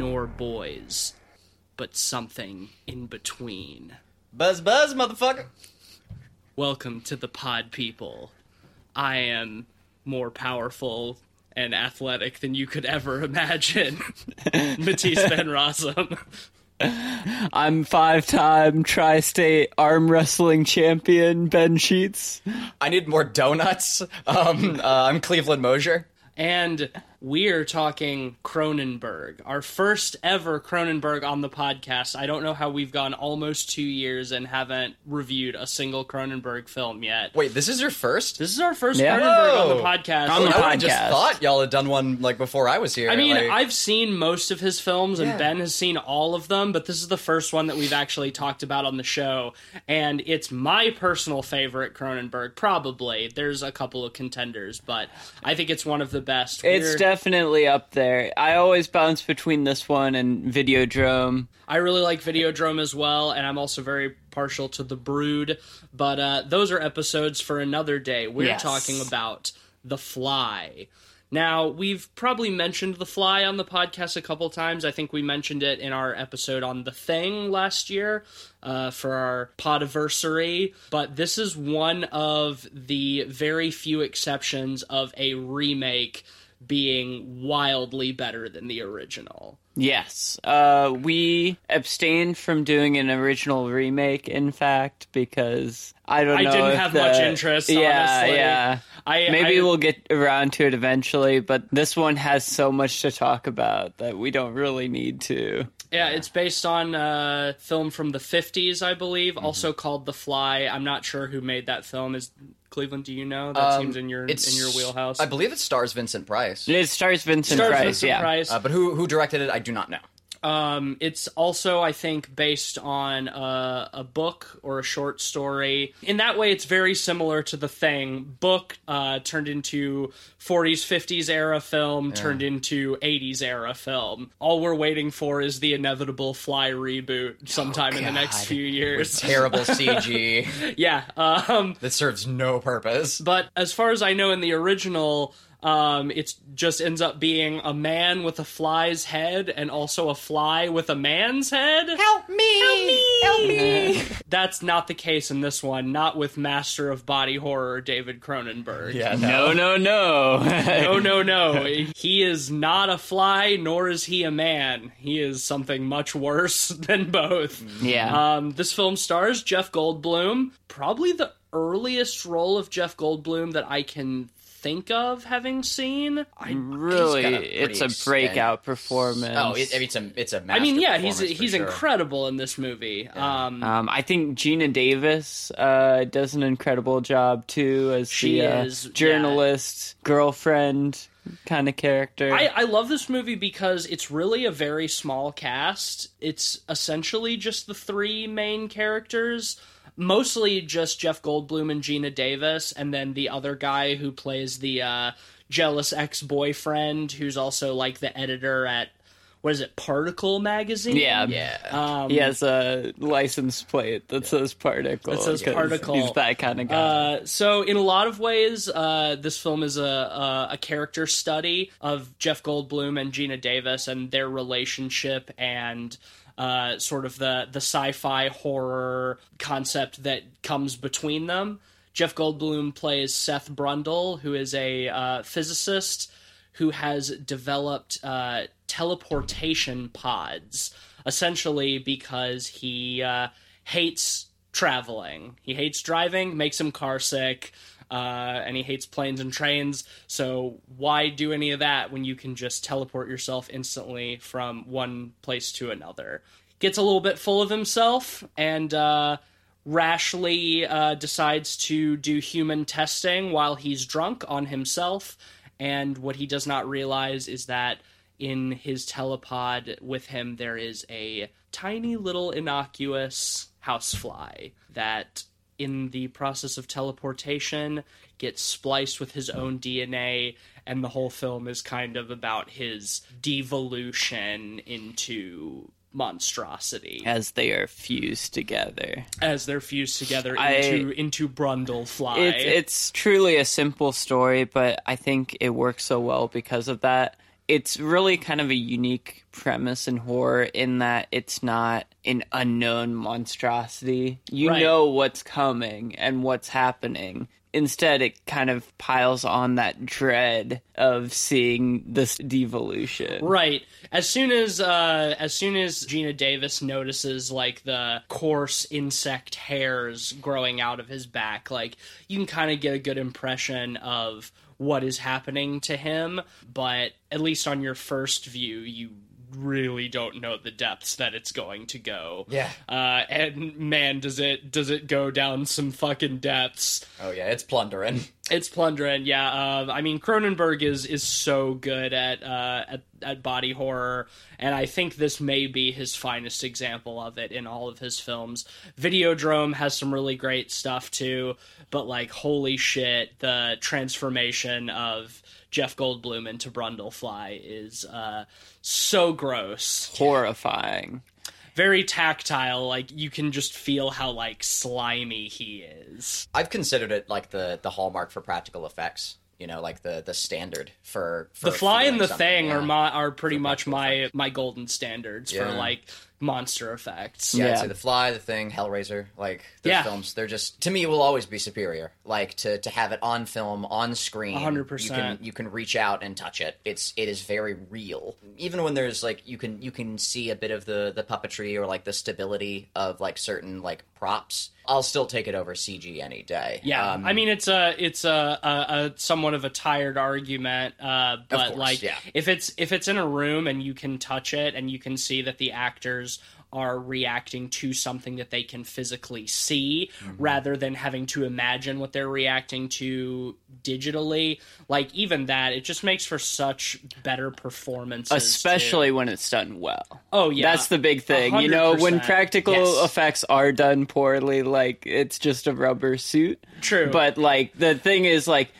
neither nor boys, but something in between. Buzz, buzz, motherfucker. Welcome to the pod people. I am more powerful and athletic than you could ever imagine. Matisse Van Rossum. I'm five time tri state arm wrestling champion Ben Sheets. I need more donuts. Um, uh, I'm Cleveland Mosier. And we're talking Cronenberg, our first ever Cronenberg on the podcast. I don't know how we've gone almost two years and haven't reviewed a single Cronenberg film yet. Wait, this is your first? This is our first Yeah. Cronenberg on the podcast. On the I would've just thought y'all had done one like before I was here. I mean, like- I've seen most of his films, and Yeah. Ben has seen all of them, but this is the first one that we've actually talked about on the show, and it's my personal favorite Cronenberg. Probably there's a couple of contenders, but I think it's one of the best. It's We're- definitely up there. I always bounce between this one and Videodrome. I really like Videodrome as well, and I'm also very partial to The Brood. But uh, those are episodes for another day. We're Yes. talking about The Fly. Now, we've probably mentioned The Fly on the podcast a couple times. I think we mentioned it in our episode on The Thing last year uh, for our podiversary. But this is one of the very few exceptions of a remake being wildly better than the original. Yes. Uh, we abstained from doing an original remake, in fact, because I don't I know. didn't if have the- much interest, Yeah, honestly. yeah. I Maybe I- we'll get around to it eventually, but this one has so much to talk about that we don't really need to. Yeah, it's based on a film from the 50s, I believe, Mm-hmm. also called The Fly. I'm not sure who made that film. Is Cleveland, do you know? That Um, seems in your it's- in your wheelhouse. I believe it stars Vincent Price. It stars Vincent Stars Price, Vincent yeah. Price. Uh, but who who directed it? I do not know. Um, it's also, I think, based on a, a book or a short story. In that way, it's very similar to The Thing. Book uh, turned into 40s, 50s era film, turned into 80s era film. All we're waiting for is the inevitable Fly reboot sometime in the next few years. Terrible CG yeah. Um, that serves no purpose. but as far as I know, in the original, um, it just ends up being a man with a fly's head and also a fly with a man's head. Help me! Help me! Help me! That's not the case in this one. Not with Master of Body Horror David Cronenberg. yeah, No, no, no. No, no, no. He is not a fly, nor is he a man. He is something much worse than both. yeah. Um, this film stars Jeff Goldblum, probably the earliest role of Jeff Goldblum that I can think of having seen. I, really, a it's a extent- breakout performance. Oh, it, it's a it's a. I mean, yeah, he's master performance for he's sure. incredible in this movie. Um, Um, I think Geena Davis uh, does an incredible job too as She the uh, is, yeah. journalist girlfriend kind of character. I, I love this movie because it's really a very small cast. It's essentially just the three main characters, mostly just Jeff Goldblum and Geena Davis, and then the other guy who plays the uh, jealous ex boyfriend, who's also like the editor at what is it, Particle magazine? yeah, Yeah. Um, he has a license plate that says particle. That says 'cause particle. He's that kind of guy. Uh, so in a lot of ways, uh, this film is a, a a character study of Jeff Goldblum and Geena Davis and their relationship and uh, sort of the the sci-fi horror concept that comes between them. Jeff Goldblum plays Seth Brundle, who is a uh, physicist who has developed uh, teleportation pods, essentially because he uh, hates traveling. He hates driving, makes him car sick, uh, and he hates planes and trains. So why do any of that when you can just teleport yourself instantly from one place to another? Gets a little bit full of himself and. Uh, rashly uh, decides to do human testing while he's drunk on himself. And what he does not realize is that in his telepod with him, there is a tiny little innocuous housefly that, in the process of teleportation, gets spliced with his own DNA. And the whole film is kind of about his devolution into monstrosity as they are fused together. as they're fused together I- into into Brundle Fly. It's it's truly a simple story, but I think it works so well because of that. It's really kind of a unique premise in horror in that it's not an unknown monstrosity. You Right. know what's coming and what's happening. Instead, it kind of piles on that dread of seeing this devolution. Right. As soon as uh as soon as Geena Davis notices like the coarse insect hairs growing out of his back, like you can kind of get a good impression of what is happening to him, but at least on your first view you really don't know the depths that it's going to go. Yeah. Uh and man does it does it go down some fucking depths. Oh yeah, it's plundering. It's plundering, yeah. Uh, I mean, Cronenberg is is so good at uh, at at body horror, and I think this may be his finest example of it in all of his films. Videodrome has some really great stuff too, but like, holy shit, the transformation of Jeff Goldblum into Brundlefly is uh, so gross Horrifying. very tactile like you can just feel how like slimy he is I've considered it like the the hallmark for practical effects. You know, like the the standard for, for the fly and the something, thing yeah. are my are pretty For much practical my my golden standards for like monster effects Yeah, I'd say the Fly, the Thing, Hellraiser, like those Yeah. films, they're just to me will always be superior. Like to to have it on film, on screen, 100%. You can you can reach out and touch it. It's it is very real. Even when there's like you can you can see a bit of the the puppetry or like the stability of like certain like props. I'll still take it over CG any day. yeah Um, i mean it's a it's a, a, a somewhat of a tired argument uh but course, like yeah. if it's if it's in a room and you can touch it and you can see that the actors are reacting to something that they can physically see Mm-hmm. rather than having to imagine what they're reacting to digitally like even that it just makes for such better performances Especially too. when it's done well. oh yeah That's the big thing. You know, when practical Yes. effects are done poorly, like it's just a rubber suit. True. But like the thing is like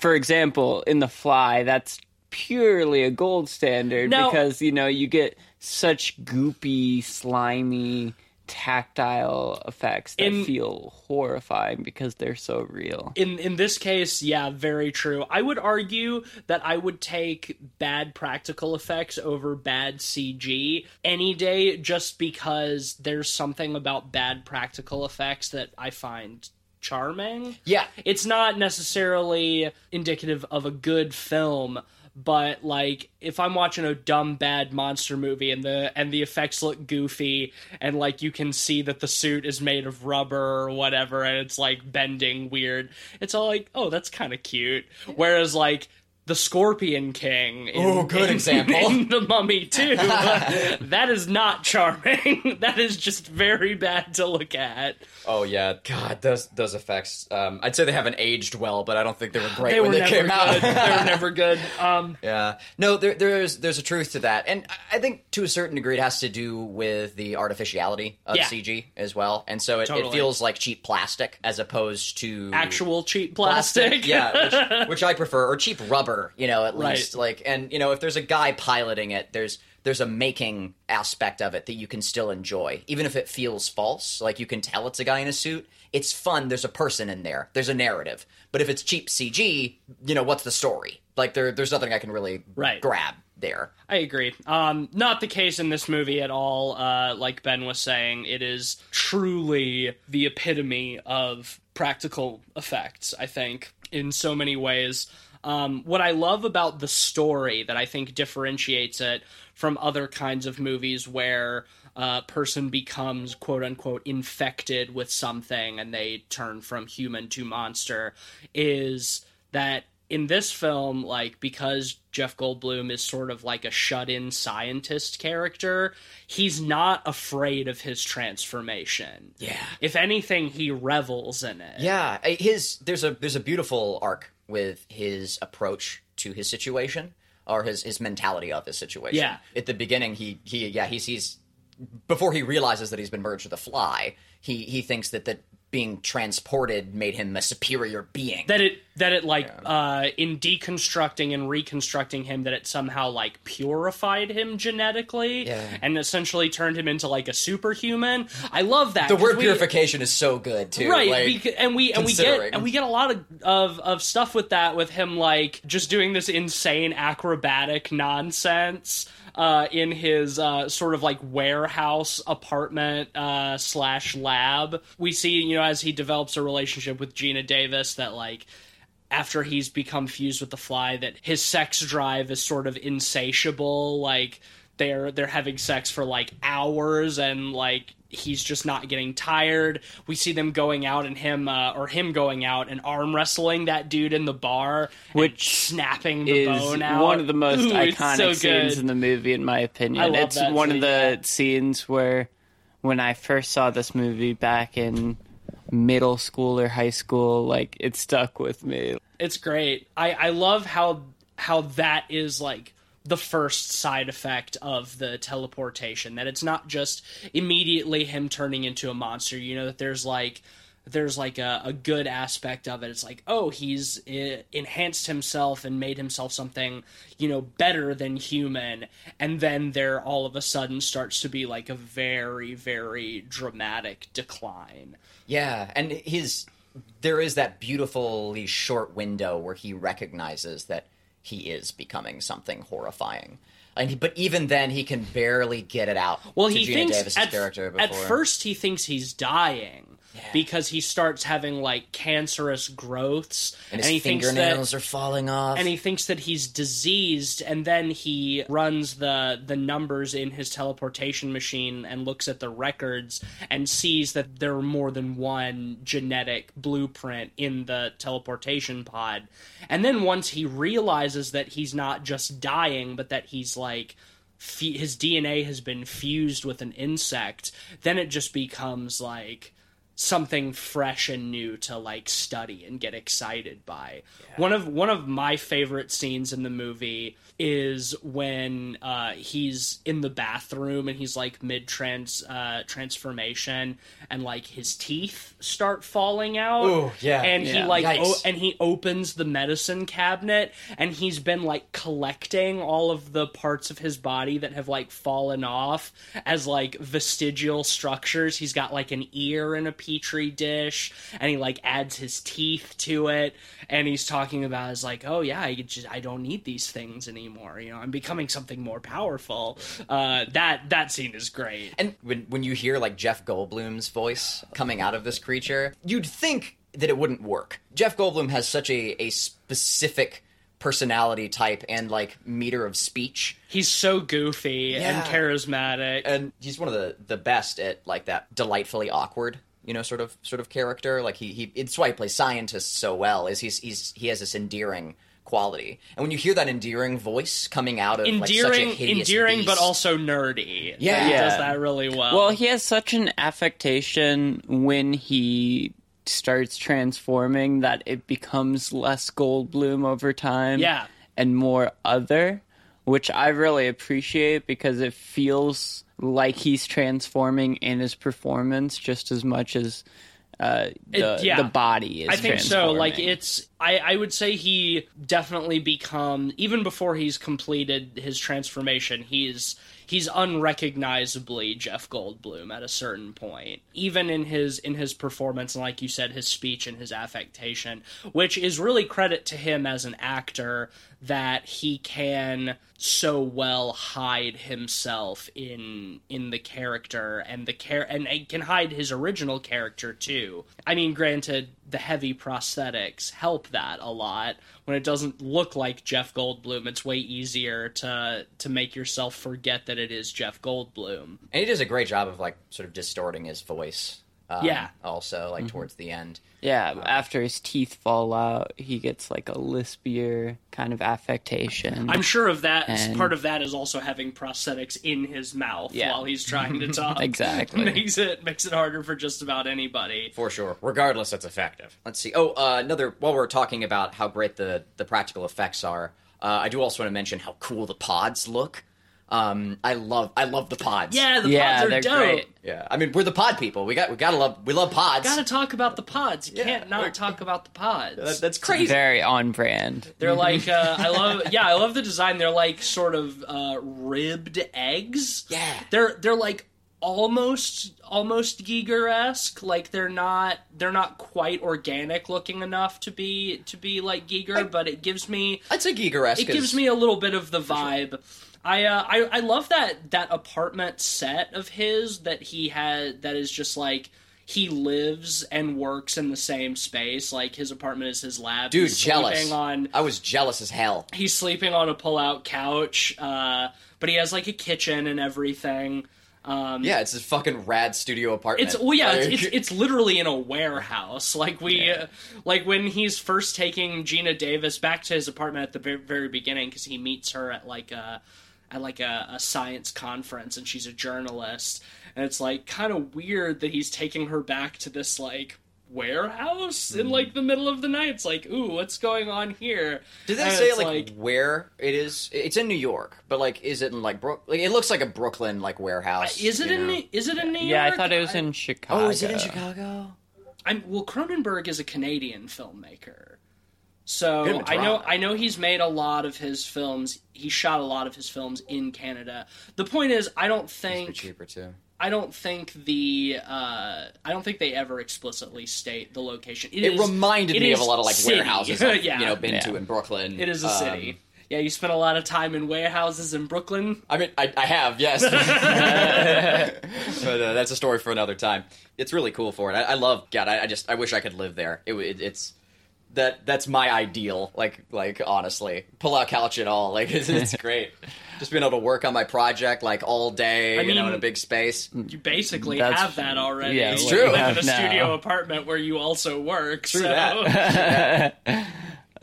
for example, in The Fly, that's purely a gold standard Now- because, you know, you get such goopy, slimy tactile effects that In- feel horrifying because they're so real. in in this case, yeah, very true. I would argue that I would take bad practical effects over bad CG any day just because there's something about bad practical effects that I find charming. yeah, It's not necessarily indicative of a good film, but like if I'm watching a dumb bad monster movie and the and the effects look goofy and like you can see that the suit is made of rubber or whatever and it's like bending weird, it's all like, oh, that's kind of cute. Whereas like the Scorpion King. In, Ooh, good in- example. In the Mummy too. that is not charming. that is just very bad to look at. Oh yeah, God, those those effects. Um, I'd say they haven't aged well, but I don't think they were great They when were they never came good. out. they were never good. Um, Yeah, no, there, there's there's a truth to that, and I- I think to a certain degree it has to do with the artificiality of Yeah. CG as well, and so it, it feels like cheap plastic as opposed to actual cheap plastic. yeah, which, which I prefer, or cheap rubber, you know, at Right. least like, and you know, if there's a guy piloting it, there's there's a making aspect of it that you can still enjoy, even if it feels false. Like you can tell it's a guy in a suit. It's fun. There's a person in there. There's a narrative. But if it's cheap CG, you know, what's the story? Like there, there's nothing I can really Right. grab there. I agree. Um, not the case in this movie at all. Uh, like Ben was saying, it is truly the epitome of practical effects, I think, in so many ways. Um, what I love about the story that I think differentiates it from other kinds of movies where a person becomes quote unquote infected with something and they turn from human to monster is that in this film, like because Jeff Goldblum is sort of like a shut-in scientist character, he's not afraid of his transformation. Yeah. If anything, he revels in it. Yeah, his there's a there's a beautiful arc with his approach to his situation or his his mentality of his situation. Yeah. At the beginning, he he yeah he sees before he realizes that he's been merged with a fly. He he thinks that that being transported made him a superior being. that it that it like uh in deconstructing and reconstructing him that it somehow like purified him genetically Yeah. and essentially turned him into like a superhuman i love that The word we- purification is so good too. right like- and we and we get and we get a lot of, of of stuff with that with him like just doing this insane acrobatic nonsense uh, in his uh, sort of like warehouse apartment uh, slash lab. We see, you know, as he develops a relationship with Geena Davis, that like after he's become fused with the fly, that his sex drive is sort of insatiable. Like they're they're having sex for like hours and like he's just not getting tired we see them going out and him uh, or him going out and arm wrestling that dude in the bar Which snapping the is bone out one of the most Ooh, iconic so scenes in the movie, in my opinion. I love it's one scene, of the yeah. scenes where, when I first saw this movie back in middle school or high school, like it stuck with me. it's great i i love how how that is like the first side effect of the teleportation that it's not just immediately him turning into a monster you know that there's like there's like a, a good aspect of it. It's like oh he's uh, enhanced himself and made himself something you know better than human. And then there all of a sudden starts to be like a very very dramatic decline. Yeah, and his there is that beautifully short window where he recognizes that he is becoming something horrifying. And he, but even then, he can barely get it out. Well, he Geena thinks Davis's at, character at first he thinks he's dying because he starts having like cancerous growths, and his he thinks fingernails that are falling off. and he thinks that he's diseased, and then he runs the the numbers in his teleportation machine and looks at the records and sees that there are more than one genetic blueprint in the teleportation pod, and then once he realizes that he's not just dying, but that he's like his DNA has been fused with an insect, then it just becomes like something fresh and new to like study and get excited by. One of one of my favorite scenes in the movie is when uh, he's in the bathroom and he's like mid trans uh, transformation and like his teeth start falling out. Ooh, yeah. and he like o- and he opens the medicine cabinet and he's been like collecting all of the parts of his body that have like fallen off as like vestigial structures. He's got like an ear in a petri dish and he like adds his teeth to it. And he's talking about is like oh yeah i just i don't need these things anymore you know i'm becoming something more powerful uh that that scene is great And when when you hear like Jeff Goldblum's voice coming out of this creature, you'd think that it wouldn't work. Jeff Goldblum has such a, a specific personality type and like meter of speech. he's so goofy and charismatic And he's one of the, the best at like that delightfully awkward, you know, sort of sort of character. Like he, he it's why he plays scientists so well, is he's he's he has this endearing quality. And when you hear that endearing voice coming out of like such a endearing, hideous endearing, but also nerdy. Yeah. he Yeah. does that really well. Well, he has such an affectation when he starts transforming that it becomes less Goldblum over time. Yeah. And more other, which I really appreciate because it feels like he's transforming in his performance just as much as uh, the, It- yeah. the body is I think so. Like it's, I, I would say he definitely become even before he's completed his transformation. He's he's unrecognizably Jeff Goldblum at a certain point, even in his in his performance and like you said, his speech and his affectation, which is really credit to him as an actor that he can so well hide himself in in the character and the care and, and can hide his original character too. I mean, granted, the heavy prosthetics help that a lot. When it doesn't look like Jeff Goldblum, it's way easier to to make yourself forget that it is Jeff Goldblum. And he does a great job of like sort of distorting his voice. Um, Yeah. Also, like towards the end. yeah, after his teeth fall out, he gets like a lispier kind of affectation. I'm sure of that. And- part of that is also having prosthetics in his mouth Yeah. while he's trying to talk. Exactly. makes it makes it harder for just about anybody. For sure. Regardless, it's effective. Let's see. Oh, uh, another. While we're talking about how great the the practical effects are, uh, I do also want to mention how cool the pods look. Um, I love I love the pods. Yeah, the Yeah, pods are they're dope. great. yeah. I mean, we're the pod people. We got we gotta love we love pods. Gotta talk about the pods. You Yeah. can't not talk about the pods. That- that's crazy. Very on brand. They're like uh, I love yeah I love the design. They're like sort of uh, ribbed eggs. Yeah. they're they're like almost almost Giger esque. Like they're not they're not quite organic looking enough to be to be like Giger, but it gives me I'd say Giger-esque. it gives me a little bit of the vibe. I, uh, I I love that that apartment set of his that he had that is just like he lives and works in the same space. Like his apartment is his lab. dude He's jealous. on I was jealous as hell. he's sleeping on a pull-out couch, uh, but he has like a kitchen and everything. Um, Yeah, it's a fucking rad studio apartment. it's well, yeah, it's, Like- it's it's literally in a warehouse. Like we, uh, like when he's first taking Geena Davis back to his apartment at the very, very beginning because he meets her at like a at like a, a science conference and she's a journalist and it's like kind of weird that he's taking her back to this like warehouse in mm-hmm. like the middle of the night. It's like, ooh, what's going on here? Did they And say it's like, where it is? It's in New York, but like, is it in like Brook? Like, it looks like a Brooklyn like warehouse. Uh, is it in know? New- is it in New York? Yeah, I thought it was in Chicago. Oh, is it in Chicago? I'm well. Cronenberg is a Canadian filmmaker, so I know I know he's made a lot of his films. He shot a lot of his films in Canada. The point is, I don't think cheaper too. I don't think the uh, I don't think they ever explicitly state the location. It is- reminded it me of a lot of like city. warehouses I've yeah, you know been Yeah. to in Brooklyn. it is a Um, city. Yeah, you spent a lot of time in warehouses in Brooklyn. I mean, I, I have, yes. but uh, that's a story for another time. It's really cool for it. I, I love. God, I, I just I wish I could live there. It, it, it's that that's my ideal. Like like honestly, pull out couch at all. Like it's, it's great. Just being able to work on my project like all day. I you know, in a big space. You basically That's- have that already. yeah, It's You true. live in a No. studio apartment where you also work. True so. that.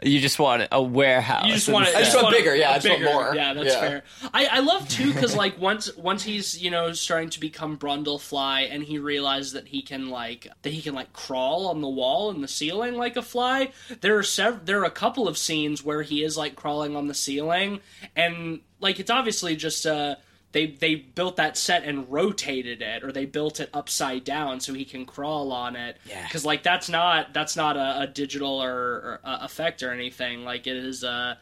You just want a warehouse. You just want it. I just want bigger, yeah, I just want more. Yeah, that's Yeah. fair. I, I love too because like once once he's you know starting to become Brundlefly and he realizes that he can like that he can like crawl on the wall and the ceiling like a fly. There are sev- there are a couple of scenes where he is like crawling on the ceiling and like it's obviously just uh they they built that set and rotated it or they built it upside down so he can crawl on it Yeah. because like that's not that's not a, a digital or, or uh, effect or anything like it is a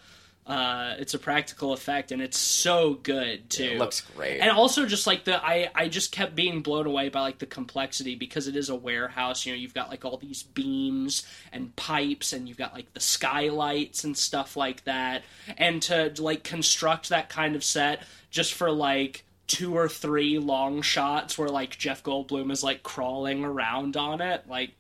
uh, it's a practical effect and it's so good too It looks great. and also just like the I I just kept being blown away by like the complexity because it is a warehouse. You know, you've got like all these beams and pipes, and you've got like the skylights and stuff like that. And to like construct that kind of set just for like two or three long shots where like Jeff Goldblum is like crawling around on it, like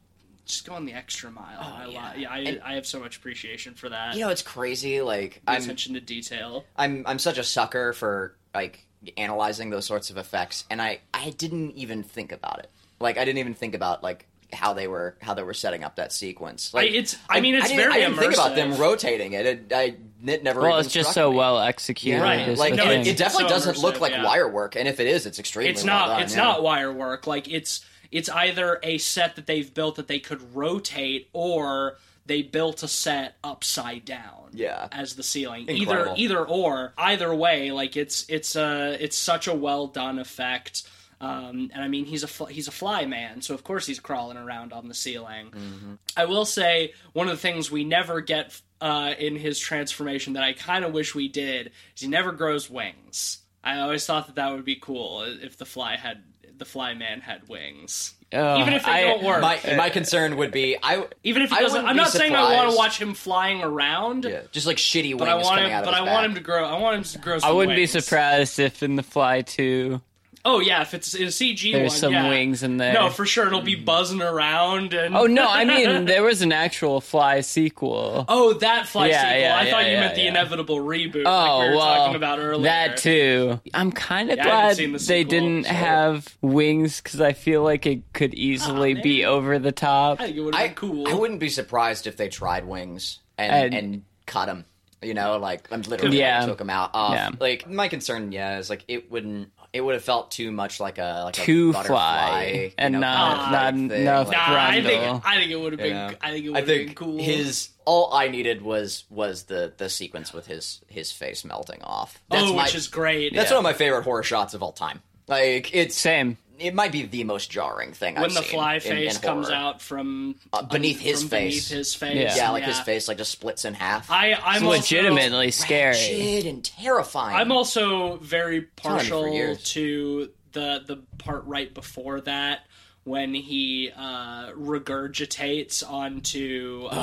just going the extra mile. Oh, I yeah. yeah, I, And- I have so much appreciation for that. you know, it's crazy. Like The I'm attention to detail. I'm I'm such a sucker for like analyzing those sorts of effects, and I I didn't even think about it. Like I didn't even think about like how they were how they were setting up that sequence. Like I- it's- I mean, it's didn't- very I didn't think about them rotating it. It, I, it never. Well, even it's just so me. well executed. Right. Like No, it, it definitely so doesn't look like yeah. wire work, and if it is, it's extremely. it's well not done, it's yeah. not wire work like it's it's either a set that they've built that they could rotate or they built a set upside down Yeah. as the ceiling Incredible. either either or either way like it's it's a it's such a well done effect um, and I mean he's a fl- he's a fly man, so of course he's crawling around on the ceiling. Mm-hmm. I will say one of the things we never get uh, in his transformation that I kind of wish we did is he never grows wings. I always thought that that would be cool if the fly had the fly man had wings, Ugh, even if they I- don't work. My my concern would be I even if he I doesn't I'm be not saying I want to watch him flying around, yeah, just like shitty wings but I want him. But I back. want him to grow. I want him to grow. Some I wouldn't wings. be surprised if in the Fly 2 Oh yeah, if it's a CG there's one, some yeah. wings in there. No, for sure it'll be buzzing around and. oh no, I mean there was an actual Fly sequel. Oh, that fly Yeah, sequel. yeah, I yeah, thought you yeah, meant the yeah. inevitable reboot, Oh like we were well, talking about earlier. that too. I'm kind of Yeah, glad the they sequel, didn't so- have wings because I feel like it could easily oh, man. be over the top. I think it would be cool. I wouldn't be surprised if they tried wings and And- and, cut them. You know, like I'm literally Yeah. took them out. Off. Yeah. Like my concern, yeah, is like it wouldn't. It would have felt too much like a like Too a butterfly fly and know, not- kind not thing. enough Like, Nah, I think I think it would have been. you know, I think it would have been cool. his All I needed was was the the sequence with his his face melting off. That's oh, my, which is great. that's one of my favorite horror shots of all time. Like it's Same. It might be the most jarring thing when I've done. When the fly in- face in comes out from Uh, beneath his from face. Beneath his face. Yeah. Yeah, like his face like just splits in half. I, I'm It's also- legitimately scary. Wretched and terrifying. I'm also very Telling me for partial to the the part right before that when he uh, regurgitates onto uh,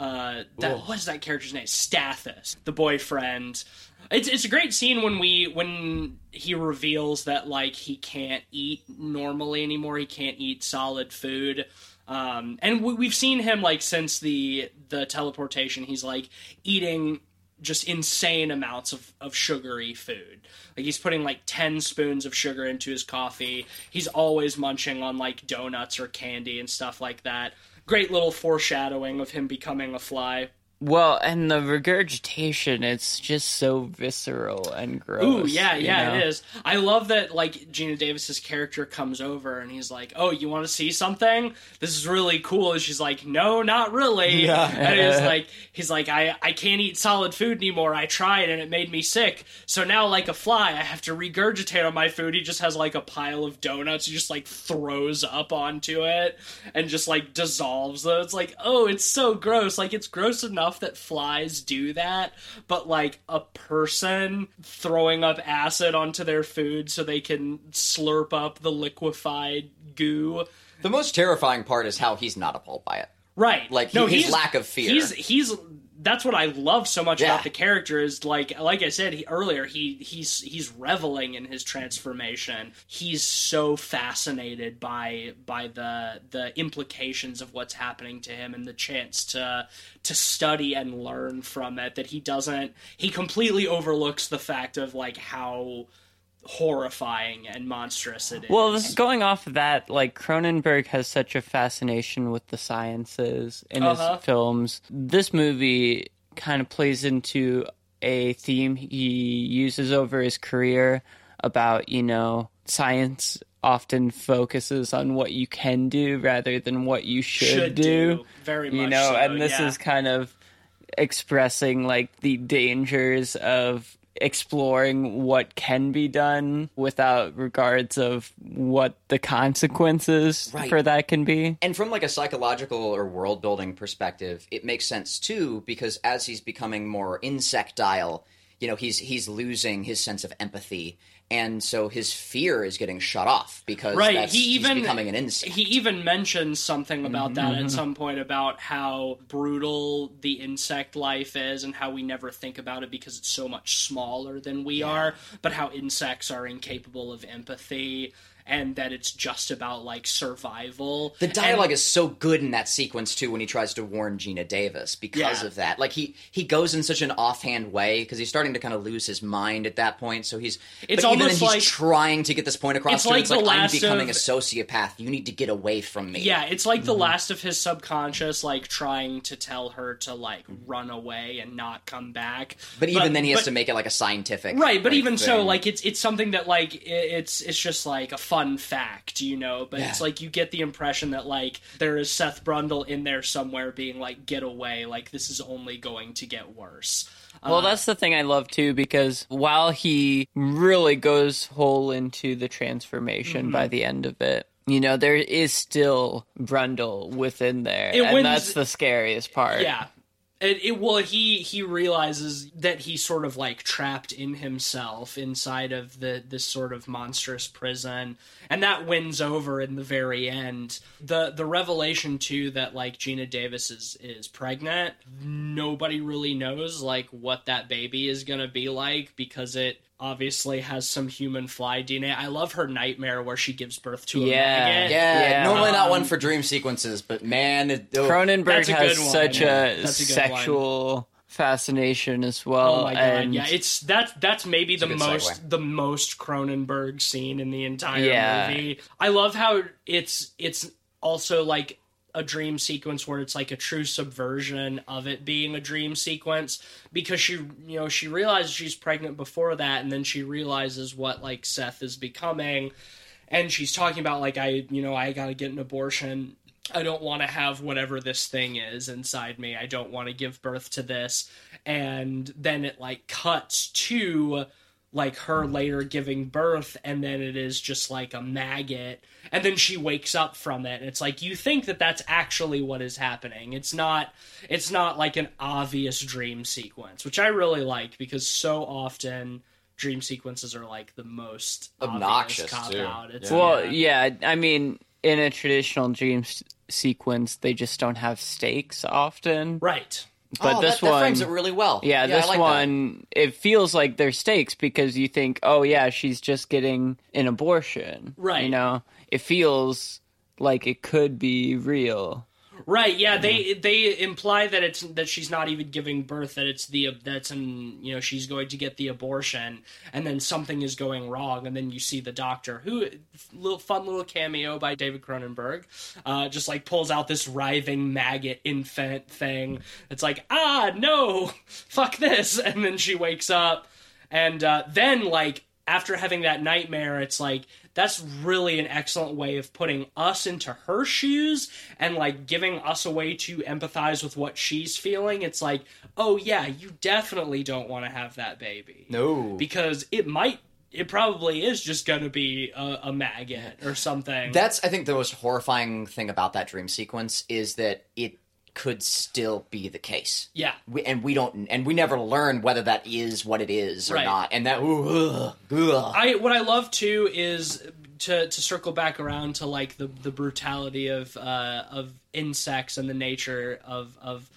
yeah. uh, that what is that character's name? Stathis, the boyfriend. It's it's a great scene when we when he reveals that like he can't eat normally anymore. He can't eat solid food. Um, and we, we've seen him like since the the teleportation. He's like eating just insane amounts of, of sugary food. Like he's putting like 10 spoons of sugar into his coffee. He's always munching on like donuts or candy and stuff like that. Great little foreshadowing of him becoming a fly. Well, and the regurgitation, it's just so visceral and gross. Ooh, yeah, yeah, know? it is. I love that like Geena Davis's character comes over and he's like, "Oh, you want to see something? This is really cool." And she's like, "No, not really." Yeah. And he's like, he's like, "I I can't eat solid food anymore. I tried and it made me sick. So now, like a fly, I have to regurgitate on my food." He just has like a pile of donuts. He just like throws up onto it and just like dissolves them. It's like, oh, it's so gross. Like it's gross enough that flies do that, but like a person throwing up acid onto their food so they can slurp up the liquefied goo. the most terrifying part is how he's not appalled by it. Right. Like, no, his lack of fear. He's he's that's what I love so much Yeah. about the character is like like I said he, earlier he he's he's reveling in his transformation. He's so fascinated by by the the implications of what's happening to him and the chance to to study and learn from it that he doesn't he completely overlooks the fact of like how horrifying and monstrous it is. Well, this, going off of that, like Cronenberg has such a fascination with the sciences in Uh-huh. his films. This movie kind of plays into a theme he uses over his career about, you know, science often focuses on what you can do rather than what you should, should do very much you know so, and this yeah. is kind of expressing like the dangers of exploring what can be done without regards of what the consequences Right. for that can be And from like a psychological or world building perspective, it makes sense too because as he's becoming more insectile, you know, he's he's losing his sense of empathy, and so his fear is getting shut off because right that's, he even he's becoming an insect. he even mentions something about that Mm-hmm. at some point about how brutal the insect life is and how we never think about it because it's so much smaller than we are but how insects are incapable of empathy and that it's just about like survival The dialogue And- is so good in that sequence too when he tries to warn Geena Davis because Yeah. of that. Like he he goes in such an offhand way because he's starting to kind of lose his mind at that point. So he's It's but even almost then he's like- trying to get this point across It's to him. like It's the like I'm last becoming of- a sociopath. You need to get away from me. Yeah, it's like Mm-hmm. the last of his subconscious, like trying to tell her to like run away and not come back. But even then, he has but- to make it like a scientific, right but like, even so like it's it's something that like i- it's it's just like a fun fact you know but it's like you get the impression that like there is seth brundle in there somewhere being like get away like this is only going to get worse well that's the thing i love too because while he really goes whole into the transformation by Mm-hmm. the end of it you know there is still brundle within there It and wins- that's the scariest part yeah it, it well he he realizes that he's sort of like trapped in himself inside of the this sort of monstrous prison. And that wins over in the very end. The the revelation too that like Geena Davis is is pregnant nobody really knows like what that baby is going to be like because it obviously has some human fly DNA I love her nightmare where she gives birth to a Yeah. maggot yeah, Yeah. normally not Um, one for dream sequences, but man, it, oh, Cronenberg That's a has one. such Yeah, a that's a good sexual fascination as well. Oh my god! and yeah, it's that's that's maybe the most segue. the most Cronenberg scene in the entire Yeah. movie. I love how it's it's also like a dream sequence where it's like a true subversion of it being a dream sequence because she you know she realizes she's pregnant before that and then she realizes what like Seth is becoming and she's talking about like I you know I got to get an abortion I don't want to have whatever this thing is inside me. I don't want to give birth to this. And then it like cuts to like her later giving birth and then it is just like a maggot and then she wakes up from it and it's like you think that that's actually what is happening it's not it's not like an obvious dream sequence which i really like because so often dream sequences are like the most Obnoxious, cop too. out it's Yeah. Well, yeah, I mean, in a traditional dream s- sequence, they just don't have stakes often. right But oh, this that, that one, frames it really well. yeah, I this like that. one, it feels like there's stakes because you think, oh yeah, she's just getting an abortion, Right. You know, it feels like it could be real. Right. Yeah. They they imply that it's that she's not even giving birth. That it's the that's an you know she's going to get the abortion, and then something is going wrong, and then you see the doctor who little fun little cameo by David Cronenberg, uh, just like pulls out this writhing maggot infant thing. It's like ah no, fuck this, and then she wakes up, and uh, then like after having that nightmare, it's like that's really an excellent way of putting us into her shoes and like giving us a way to empathize with what she's feeling. It's like, oh yeah, you definitely don't want to have that baby. No. Because it might it probably is just going to be a, a maggot or something. That's I think the most horrifying thing about that dream sequence is that it could still be the case. yeah. We, and we don't and we never learn whether that is what it is or Right. not. And that ugh, ugh. I what I love too is to to circle back around to like the the brutality of uh, of insects and the nature of of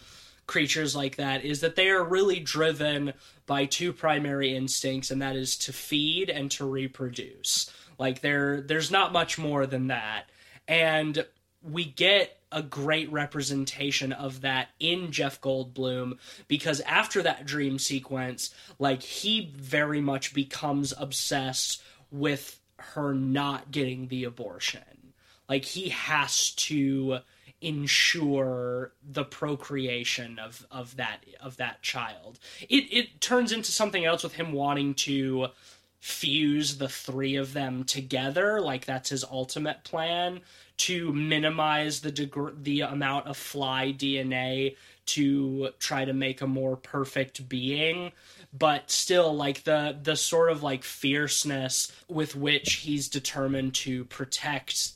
creatures like that is that they are really driven by two primary instincts and that is to feed and to reproduce. Like there there's not much more than that. And we get a great representation of that in Jeff Goldblum because after that dream sequence, like he very much becomes obsessed with her not getting the abortion. Like he has to ensure the procreation of of that of that child. It it turns into something else with him wanting to fuse the three of them together like that's his ultimate plan to minimize the degr- the amount of fly DNA to try to make a more perfect being but still like the the sort of like fierceness with which he's determined to protect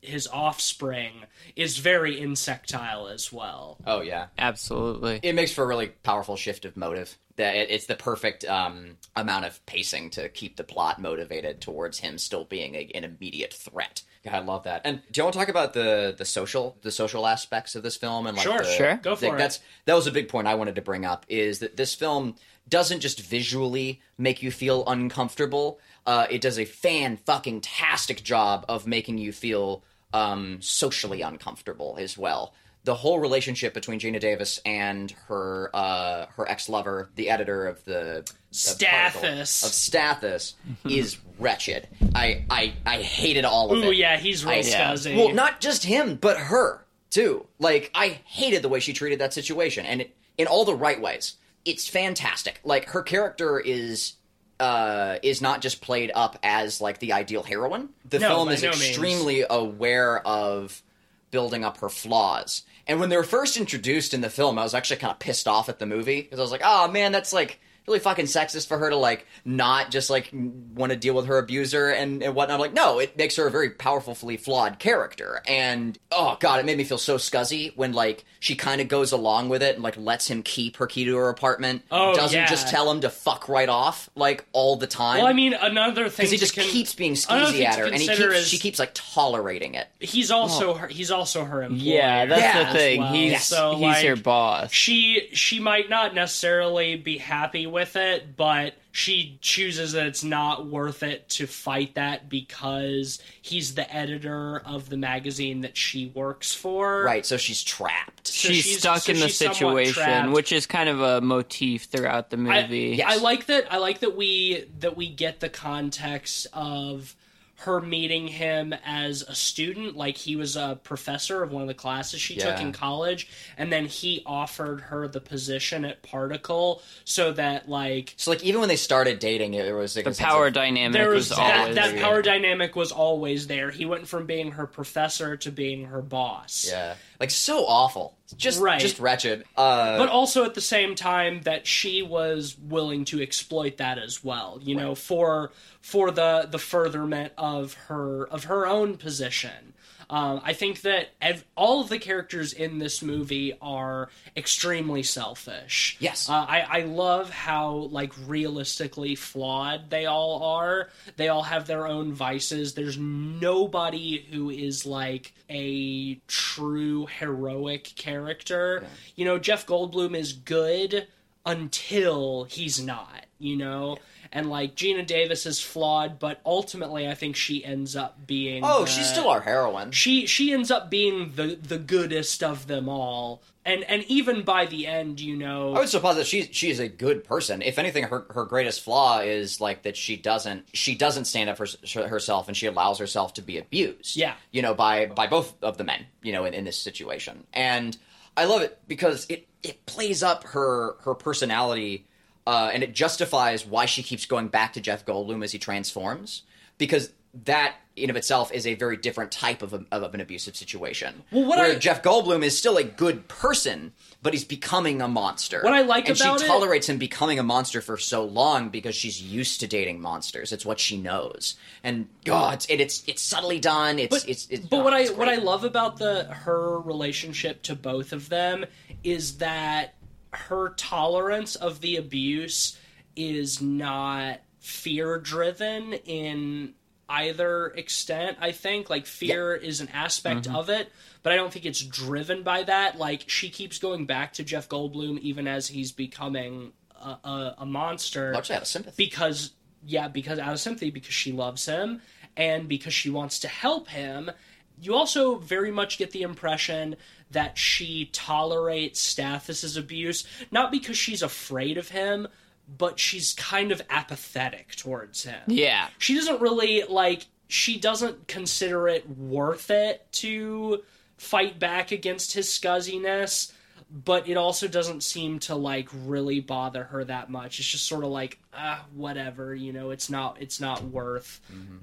his offspring is very insectile as well Oh yeah. Absolutely. It makes for a really powerful shift of motive. That it, it's the perfect um, amount of pacing to keep the plot motivated towards him still being a, an immediate threat. Yeah, I love that. And do you want to talk about the the social the social aspects of this film and like Sure, the, Sure. Go for like, it. That's that was a big point I wanted to bring up is that this film doesn't just visually make you feel uncomfortable. Uh, it does a fan fucking tastic job of making you feel um, socially uncomfortable as well. The whole relationship between Geena Davis and her uh, her ex lover, the editor of the Stathis. of Stathis, is wretched. I, I I hated all of Ooh, it. yeah, he's real I- scuzzy. Well, not just him, but her too. Like I hated the way she treated that situation, and it, in all the right ways. It's fantastic. Like her character is uh, is not just played up as like the ideal heroine. The No, film is no means. extremely aware of building up her flaws. And when they were first introduced in the film, I was actually kind of pissed off at the movie because I was like, "Oh man, that's like really fucking sexist for her to like not just like want to deal with her abuser and, and whatnot." I'm like, no, it makes her a very powerfully flawed character. And oh god, it made me feel so scuzzy when like she kind of goes along with it and like lets him keep her key to her apartment. Oh, doesn't yeah. just tell him to fuck right off like all the time. well, I mean, another thing because he just con- keeps being another skeezy at her, and he keeps, is she keeps like tolerating it. he's also oh. her. He's also her employer. Yeah, that's Yeah. the thing. well. He's So, he's like, your boss. she she might not necessarily be happy with it, but she chooses that it's not worth it to fight that because he's the editor of the magazine that she works for. Right, so she's trapped. So she's, she's- stuck so in the situation, which is kind of a motif throughout the I, movie. Yes. I like that. I like that we that we get the context of her meeting him as a student, like he was a professor of one of the classes she took in college, and then he offered her the position at Particle so that like So like even when they started dating, it was like The power of- dynamic there was was that, always that power dynamic was always there. He went from being her professor to being her boss. Yeah, like so awful, just Right. just wretched. Uh, but also at the same time that she was willing to exploit that as well you know for for the the furtherment of her of her own position um, I think that ev- all of the characters in this movie are extremely selfish. Yes. uh, I I love how like realistically flawed they all are. They all have their own vices. There's nobody who is like a true heroic character. You know, Jeff Goldblum is good until he's not, you know? And like Geena Davis is flawed, but ultimately I think she ends up being oh, the- she's still our heroine. she she ends up being the the goodest of them all. And and even by the end, you know, I would suppose that she she is a good person. If anything, her her greatest flaw is like that she doesn't she doesn't stand up for herself and she allows herself to be abused. Yeah. you know by by both of the men. You know in, in this situation, and I love it because it it plays up her her personality. Uh, and it justifies why she keeps going back to Jeff Goldblum as he transforms, because that in of itself is a very different type of, a, of an abusive situation. Well, what where I- Jeff Goldblum is still a good person, but he's becoming a monster. What I like and about she it- tolerates him becoming a monster for so long because she's used to dating monsters. It's what she knows, and God, it's, it, it's it's subtly done. It's but it's, it's but oh, what I what I love about the her relationship to both of them is that her tolerance of the abuse is not fear driven in either extent i think. Like fear is an aspect Mm-hmm. of it but i don't think it's driven by that. Like she keeps going back to jeff goldblum even as he's becoming a, a, a monster. Largely out of sympathy. because yeah because out of sympathy because she loves him and because she wants to help him. You also very much get the impression that she tolerates Stathis's abuse not because she's afraid of him but she's kind of apathetic towards him. Yeah. she doesn't really like she doesn't consider it worth it to fight back against his scuzziness but it also doesn't seem to like really bother her that much. It's just sort of like ah whatever you know it's not it's not worth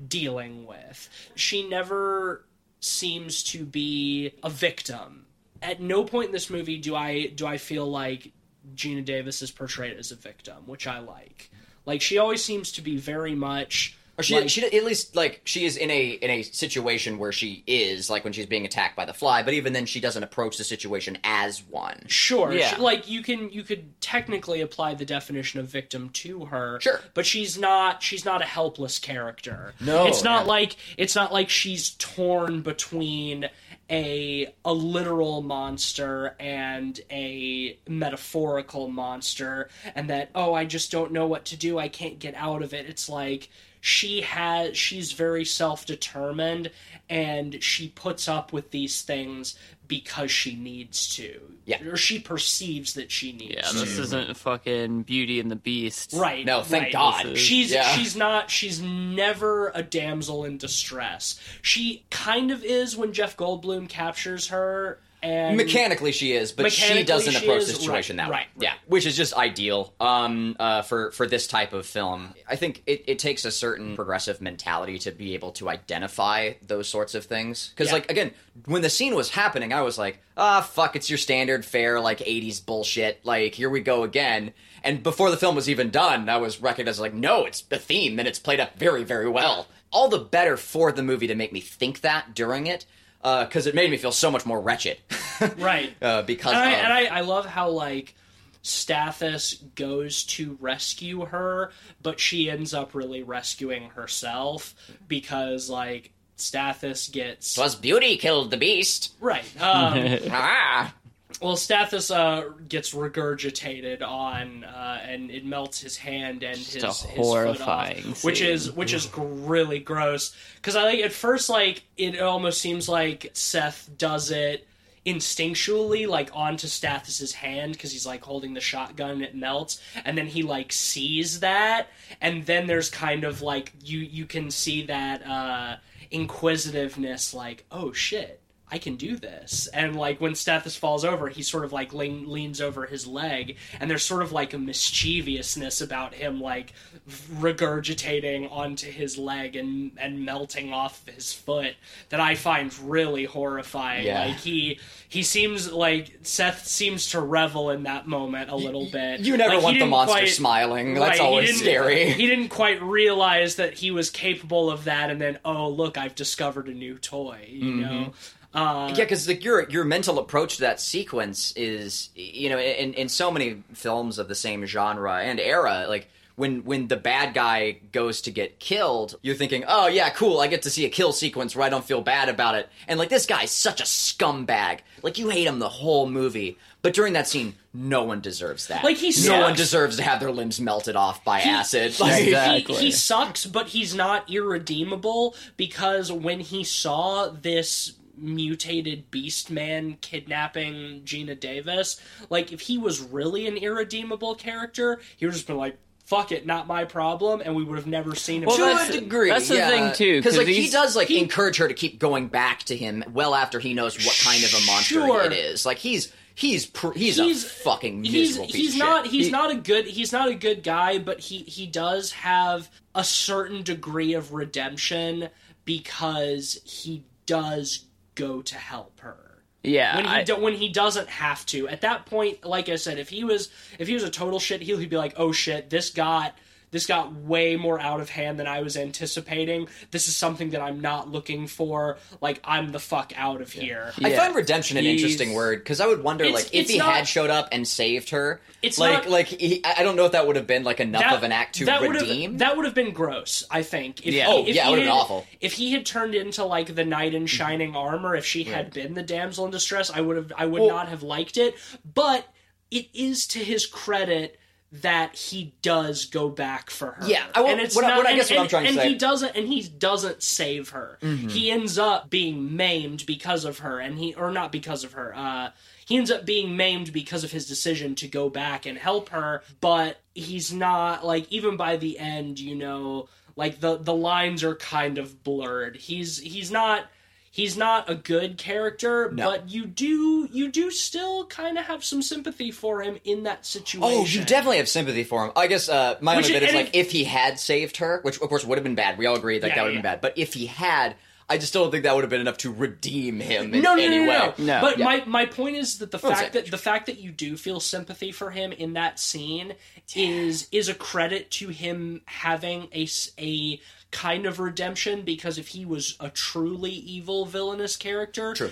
dealing with. She never seems to be a victim. At no point in this movie do i do i feel like geena davis is portrayed as a victim which i like like she always seems to be very much Or she, like- she at least like she is in a in a situation where she is like when she's being attacked by the fly, but even then she doesn't approach the situation as one. Sure, Yeah. she- like you can you could technically apply the definition of victim to her. Sure. but she's not she's not a helpless character. No, it's not yeah. like it's not like she's torn between a a literal monster and a metaphorical monster, and that oh I just don't know what to do. I can't get out of it. It's like she has she's very self-determined and she puts up with these things because she needs to Yeah. or she perceives that she needs Yeah, to this isn't fucking Beauty and the Beast. right No, thank right. God. Is- she's Yeah. she's not she's never a damsel in distress she kind of is when jeff goldblum captures her and Mechanically, she is, but she doesn't she approach is, the situation right, that way. right, Yeah, which is just ideal um, uh, for for this type of film. I think it, it takes a certain progressive mentality to be able to identify those sorts of things. Because, Yeah. like, again, when the scene was happening, I was like, ah, fuck, it's your standard fair like '80s bullshit. Like, here we go again. And before the film was even done, I was recognized like, no, it's the theme, and it's played up very, very well. All the better for the movie to make me think that during it. Because it made me feel so much more wretched. right uh, because and, I, of, and I, I love how like Stathis goes to rescue her, but she ends up really rescuing herself because like Stathis gets Twas beauty killed the beast. right. Um, ah, well, Stathis uh, gets regurgitated on, uh, and it melts his hand and his, a his foot horrifying off, which is which is really gross. Because I like at first like it almost seems like Seth does it instinctually like onto Stathis's hand because he's like holding the shotgun and it melts, and then he like sees that, and then there's kind of like you you can see that uh, inquisitiveness, like oh shit. I can do this. And like when Stathis falls over, he sort of like lean, leans over his leg, and there's sort of like a mischievousness about him like regurgitating onto his leg and and melting off his foot that I find really horrifying. Yeah. Like he he seems like Seth seems to revel in that moment a little bit. You never Like, want the monster quite- smiling. That's he always didn't- scary. He didn't quite realize that he was capable of that, and then oh look, I've discovered a new toy. You Mm-hmm. know, uh, Yeah, because like your your mental approach to that sequence is, you know, in in so many films of the same genre and era, like when when the bad guy goes to get killed, you're thinking, oh yeah, cool, I get to see a kill sequence where I don't feel bad about it, and like this guy's such a scumbag, like you hate him the whole movie, but during that scene, no one deserves that. Like, he no one deserves to have their limbs melted off by acid. He, Like, he- he sucks, but he's not irredeemable because when he saw this mutated beast man kidnapping Geena Davis, like if he was really an irredeemable character, he would have just been like, "Fuck it, not my problem," and we would have never seen him. Well, to that's- a degree. that's the thing, too, because like he does like he- encourage her to keep going back to him well after he knows what kind of a monster Sure. it is. Like he's he's pr- he's, He's- a fucking he's miserable piece he's of not shit. he's He- not a good he's not a good guy but he he does have a certain degree of redemption because he does go to help her. Yeah, when he I- do, when he doesn't have to. At that point like i said if he was if he was a total shit heel he'd be like oh shit this got this got way more out of hand than I was anticipating. This is something that I'm not looking for. Like I'm the fuck out of here. I find redemption an He's- interesting word because I would wonder, It's- like, if it's he not- had showed up and saved her, It's like, not- like he, I I don't know if that would have been like enough of an act to would've- redeem. That would have been gross, I think. If Yeah. he- Oh, if yeah, it would've been had- awful. If he had turned into like the knight in mm-hmm. shining armor, if she had been the damsel in distress, I would have I would Well- not have liked it. But it is to his credit that he does go back for her. Yeah, I will- and it's what not, what I and- guess what I'm and- trying to and he doesn't, and he doesn't save her. He ends up being maimed because of her, and he or not because of her. Uh, he ends up being maimed because of his decision to go back and help her, but he's not like even by the end, you know, like the the lines are kind of blurred. He's he's not he's not a good character, No. but you do you do still kind of have some sympathy for him in that situation. Oh, you definitely have sympathy for him. I guess uh, my Which only bit is- is like if he had saved her, which of course would have been bad. We all agree that Yeah, that would have yeah. been bad. But if he had, I just still don't think that would have been enough to redeem him in no, no, any no, no, way. no. No. But Yeah. my my point is that the Well, fact that the fact that you do feel sympathy for him in that scene is is a credit to him having a s- a kind of redemption because if he was a truly evil villainous character, True.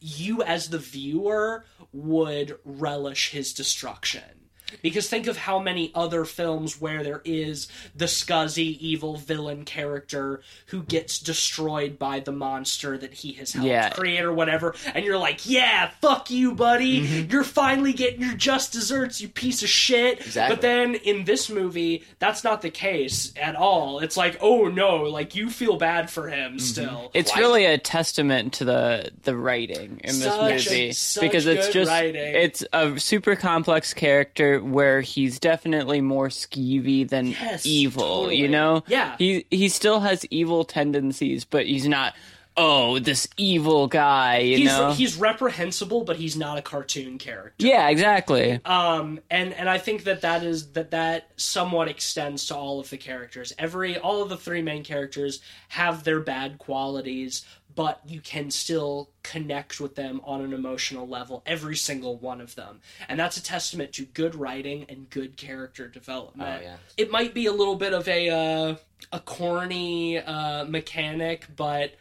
you as the viewer would relish his destruction. Because think of how many other films where there is the scuzzy evil villain character who gets destroyed by the monster that he has helped Yeah. create or whatever, and you're like, yeah, fuck you, buddy. Mm-hmm. You're finally getting your just desserts, you piece of shit. Exactly. But then in this movie, that's not the case at all. It's like, oh no, like you feel bad for him Mm-hmm. still. It's really a testament to the the writing in this a- movie because it's good just writing. it's a super complex character where he's definitely more skeevy than Yes, evil. totally. You know, Yeah. He he still has evil tendencies, but he's not. Oh, this evil guy. You He's, know. he's reprehensible, but he's not a cartoon character. yeah, exactly. um and and i think that that is that that somewhat extends to all of the characters every all of the three main characters have their bad qualities but you can still connect with them on an emotional level every single one of them and that's a testament to good writing and good character development Oh, yeah. it might be a little bit of a uh, a corny uh, mechanic but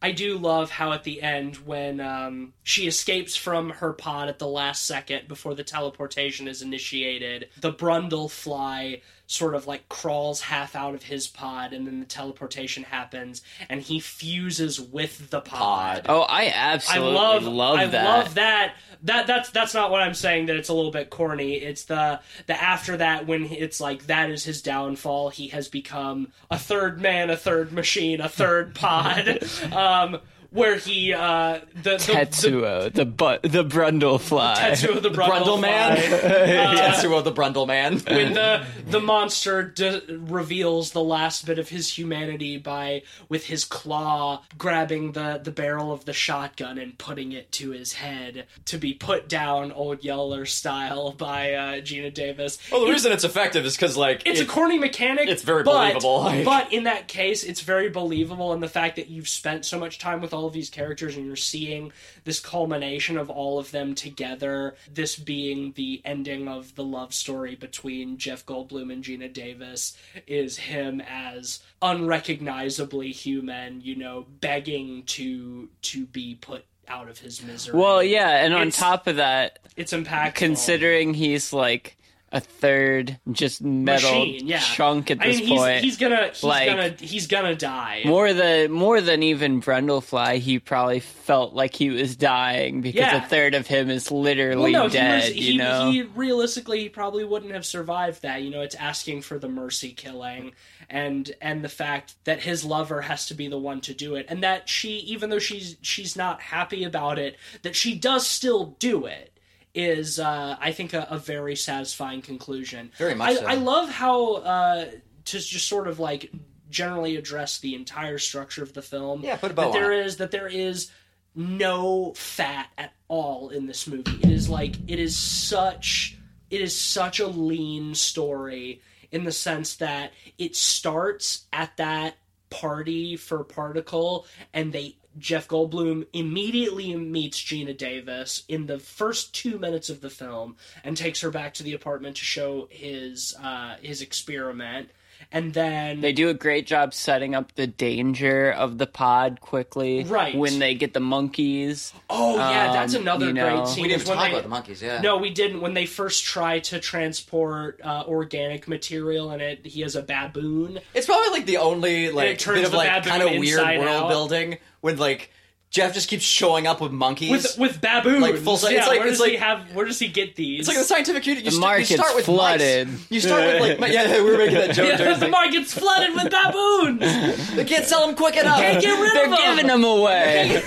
I do love how at the end, when um, she escapes from her pod at the last second before the teleportation is initiated, the Brundle fly sort of like crawls half out of his pod, and then the teleportation happens, and he fuses with the pod. Pod. Oh, I I absolutely love, love I that. love that. That that's that's not what I'm saying. That it's a little bit corny. It's the the after that when it's like that is his downfall. He has become a third man, a third machine, a third pod. um, where he uh the, the Tetsuo, the bu- the Brundle fly. Tetsuo the, Brundle Man. Tetsuo the Brundle Man. when the the monster d- reveals the last bit of his humanity by with his claw grabbing the the barrel of the shotgun and putting it to his head to be put down old Yeller style by uh, Geena Davis. Well, the It's- reason it's effective is because like it's a corny mechanic. it's very but- believable, like- But in that case, it's very believable in the fact that you've spent so much time with all of these characters and you're seeing this culmination of all of them together. This being the ending of the love story between Jeff Goldblum and Geena Davis is him as unrecognizably human, you know, begging to to be put out of his misery. Well, yeah, and on It's- top of that, it's impactful. considering he's like a third just metal Machine, yeah. chunk at I this mean, he's, point. he's gonna he's like- gonna he's gonna die. more than more than even Brundlefly, he probably felt like he was dying because Yeah. a third of him is literally well, no, dead. he, was, you he, know, he realistically he probably wouldn't have survived that. You know, it's asking for the mercy killing, and and the fact that his lover has to be the one to do it, and that she, even though she's she's not happy about it, that she does still do it. Is uh, I think a, a very satisfying conclusion. Very much I, so. I love how uh, to just sort of like generally address the entire structure of the film. Yeah, put a bow that there that there is no fat at all in this movie. It is like it is such it is such a lean story in the sense that it starts at that party for Particle and they Jeff Goldblum immediately meets Geena Davis in the first two minutes of the film and takes her back to the apartment to show his uh, his experiment. And then they do a great job setting up the danger of the pod quickly. Right. when they get the monkeys. Oh yeah, that's Um, another you know- great scene. we didn't when talk they- about the monkeys. Yeah. No, we didn't. When they first try to transport uh, organic material, and it he has a baboon. It's probably like the only like bit of like kind of weird world out. building when like Jeff just keeps showing up with monkeys. With with baboons, Like, full size- yeah. it's like- where it's does he have? Where does he get these? it's like the scientific community. You, The st- you market's start with flooded. Mice. You start with like yeah, we were making that joke. yeah, during the the- market's flooded with baboons. They can't sell them quick enough. Can't get rid They're of them. giving them away.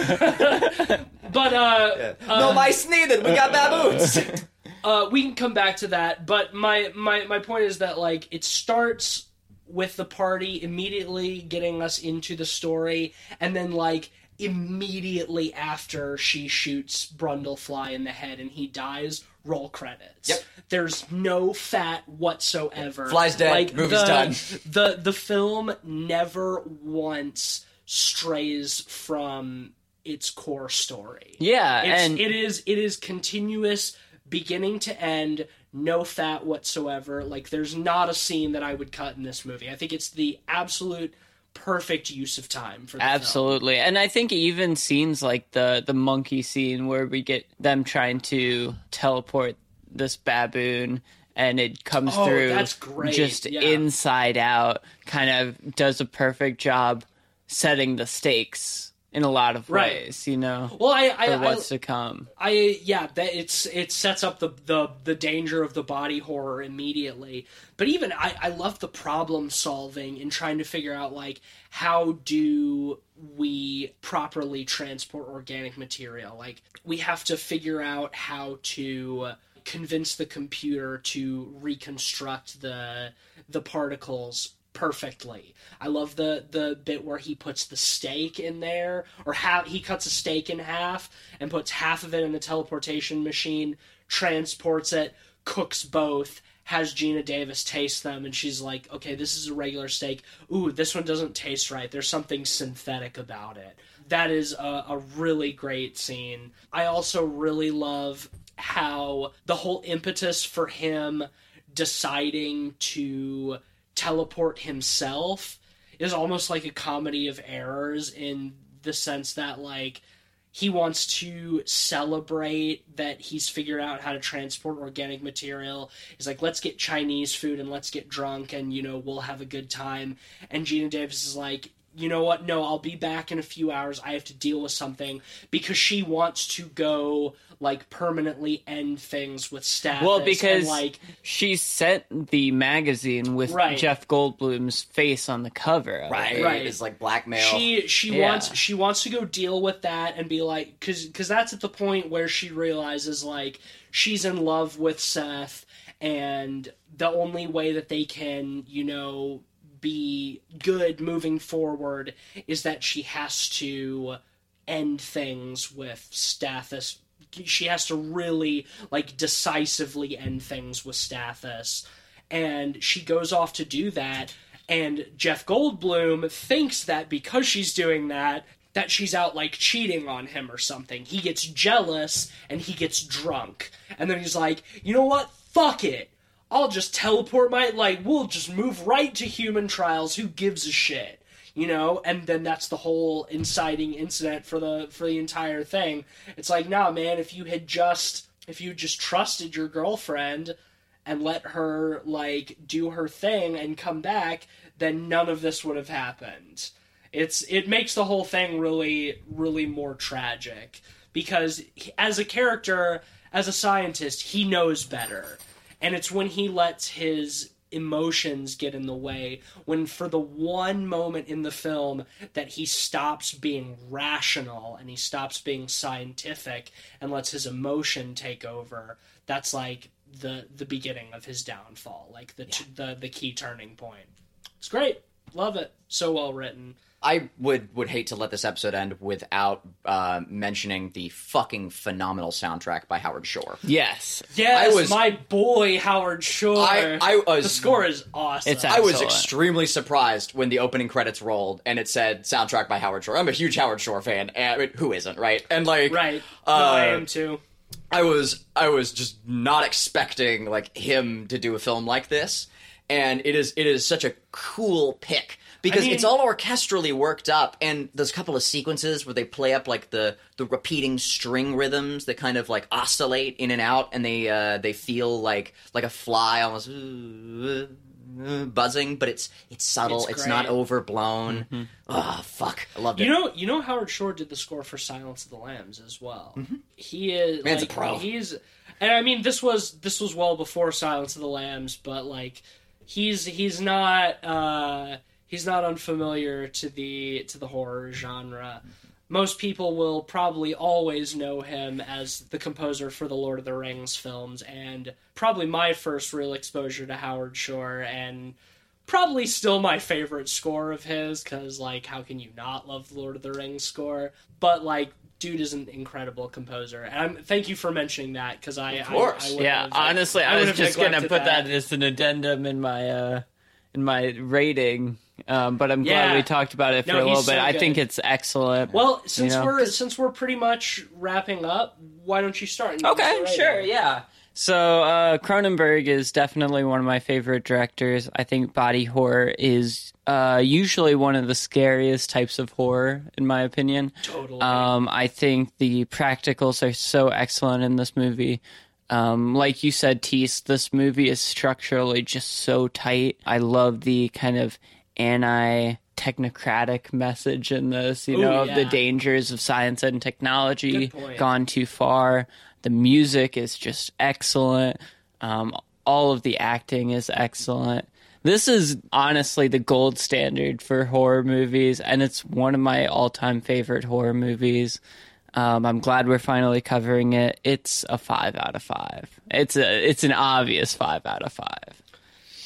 But uh, no mice needed. We got baboons. uh, we can come back to that. But my my my point is that like it starts with the party immediately getting us into the story, and then like immediately after she shoots Brundlefly in the head and he dies, roll credits. Yep. There's no fat whatsoever. Fly's dead, movie's the, done. The the film never once strays from its core story. Yeah, It's, and it is it is continuous beginning to end no fat whatsoever like there's not a scene that i would cut in this movie i think it's the absolute perfect use of time for the film. Absolutely. And I think even scenes like the the monkey scene where we get them trying to teleport this baboon and it comes Oh, through that's great, just yeah. inside out kind of does a perfect job setting the stakes in a lot of Right. ways, you know, well i i, for I, what's to come. I yeah, that it's it sets up the the the danger of the body horror immediately. But even I I love the problem solving and trying to figure out like how do we properly transport organic material? Like we have to figure out how to convince the computer to reconstruct the the particles perfectly. I love the the bit where he puts the steak in there, or how he cuts a steak in half and puts half of it in the teleportation machine, transports it, cooks both. Has Geena Davis taste them, and she's like, "Okay, this is a regular steak. Ooh, this one doesn't taste right. There's something synthetic about it." That is a, a really great scene. I also really love how the whole impetus for him deciding to teleport himself is almost like a comedy of errors in the sense that like he wants to celebrate that he's figured out how to transport organic material. He's like, let's get Chinese food and let's get drunk and, you know, we'll have a good time. And Geena Davis is like, you know what? No, I'll be back in a few hours. I have to deal with something because she wants to go like permanently end things with Stathis. Well, and, because like she sent the magazine with Right. Jeff Goldblum's face on the cover. of it. Right. Right. It's like blackmail. she she Yeah. wants she wants to go deal with that and be like because because that's at the point where she realizes like she's in love with Seth and the only way that they can you know be good moving forward is that she has to end things with Stathis. She has to really like decisively end things with Stathis, and she goes off to do that. And Jeff Goldblum thinks that because she's doing that, that she's out like cheating on him or something. He gets jealous and he gets drunk, and then he's like, "You know what? Fuck it." I'll just teleport my like we'll just move right to human trials. Who gives a shit? You know, and then that's the whole inciting incident for the for the entire thing. It's like, nah, man, if you had just if you just trusted your girlfriend and let her like do her thing and come back, then none of this would have happened. It's it makes the whole thing really really more tragic because he- as a character, as a scientist, he knows better. And it's when he lets his emotions get in the way, when for the one moment in the film that he stops being rational and he stops being scientific and lets his emotion take over, that's like the the beginning of his downfall, like the the the key turning point. It's great. Love it. So well written. I would would hate to let this episode end without uh, mentioning the fucking phenomenal soundtrack by Howard Shore. Yes. Yes, I was- my boy Howard Shore. I- I was- the score is awesome. It's I was extremely surprised when the opening credits rolled and it said soundtrack by Howard Shore. I'm a huge Howard Shore fan. And, I mean, who isn't, right? And like, right. Uh, no, I am too. I was I was just not expecting like him to do a film like this, and it is it is such a cool pick because I mean- it's all orchestrally worked up, and there's a couple of sequences where they play up like the the repeating string rhythms that kind of like oscillate in and out, and they uh, they feel like like a fly almost. buzzing but it's it's subtle It's it's, not overblown oh fuck i loved it You know, you know, Howard Shore did the score for Silence of the Lambs as well. He is Mm-hmm. Man's a pro. He's, and I mean, this was this was well before Silence of the Lambs, but like, he's he's not uh, he's not unfamiliar to the to the horror genre. Most people will probably always know him as the composer for the Lord of the Rings films, and probably my first real exposure to Howard Shore, and probably still my favorite score of his because like how can you not love the lord of the rings score but like dude is an incredible composer and I'm, thank you for mentioning that because i Of course. I, I Yeah, have- honestly, I, would was just gonna neglected put that. as an addendum in my uh in my rating. Um, but I'm glad we talked about it for No, a little he's bit. so I think it's excellent. well since know? we're since we're pretty much wrapping up why don't you start and Okay, the rating? sure, yeah. So uh, Cronenberg is definitely one of my favorite directors. I think body horror is uh, usually one of the scariest types of horror, in my opinion. totally Um, I think the practicals are so excellent in this movie. Um, like you said, Tease, this movie is structurally just so tight. I love the kind of anti technocratic message in this, you Ooh, know, of the dangers of science and technology gone too far. The music is just excellent. Um, all of the acting is excellent. This is honestly the gold standard for horror movies, and it's one of my all time favorite horror movies. Um, I'm glad we're finally covering it. It's a five out of five. It's a it's an obvious five out of five.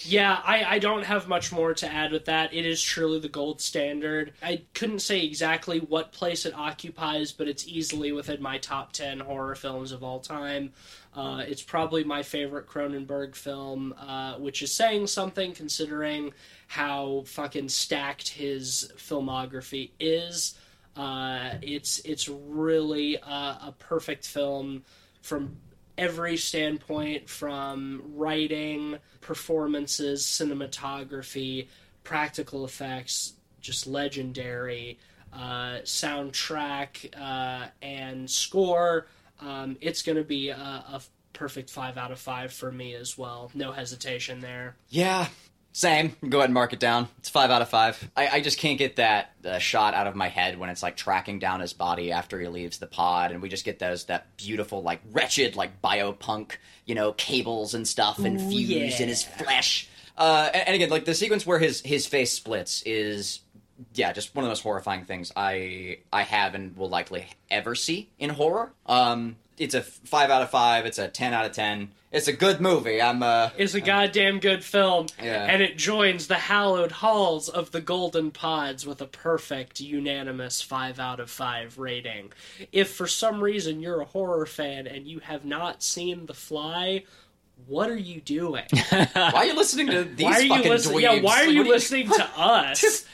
Yeah, I, I don't have much more to add with that. It is truly the gold standard. I couldn't say exactly what place it occupies, but it's easily within my top 10 horror films of all time. Uh, it's probably my favorite Cronenberg film, uh, which is saying something considering how fucking stacked his filmography is. Uh, it's it's really a, a perfect film from every standpoint from writing, performances, cinematography, practical effects, just legendary, uh, soundtrack, uh, and score. Um, it's going to be a, a perfect five out of five for me as well. No hesitation there. Yeah, Same. Go ahead and mark it down. It's five out of five. I, I just can't get that uh, shot out of my head when it's like tracking down his body after he leaves the pod, and we just get those that beautiful, like wretched, like biopunk, you know, cables and stuff infused yeah. in his flesh. Uh, and, and again, like the sequence where his his face splits is, yeah, just one of the most horrifying things I I have and will likely ever see in horror. Um, it's a five out of five. It's a ten out of ten. It's a good movie. I'm uh, It's a goddamn good film, Yeah. and it joins the hallowed halls of the Golden Pods with a perfect, unanimous 5 out of 5 rating. If for some reason you're a horror fan and you have not seen The Fly, what are you doing? why are you listening to these why are you fucking listening? dweebs? Yeah, why are Like, you listening to us?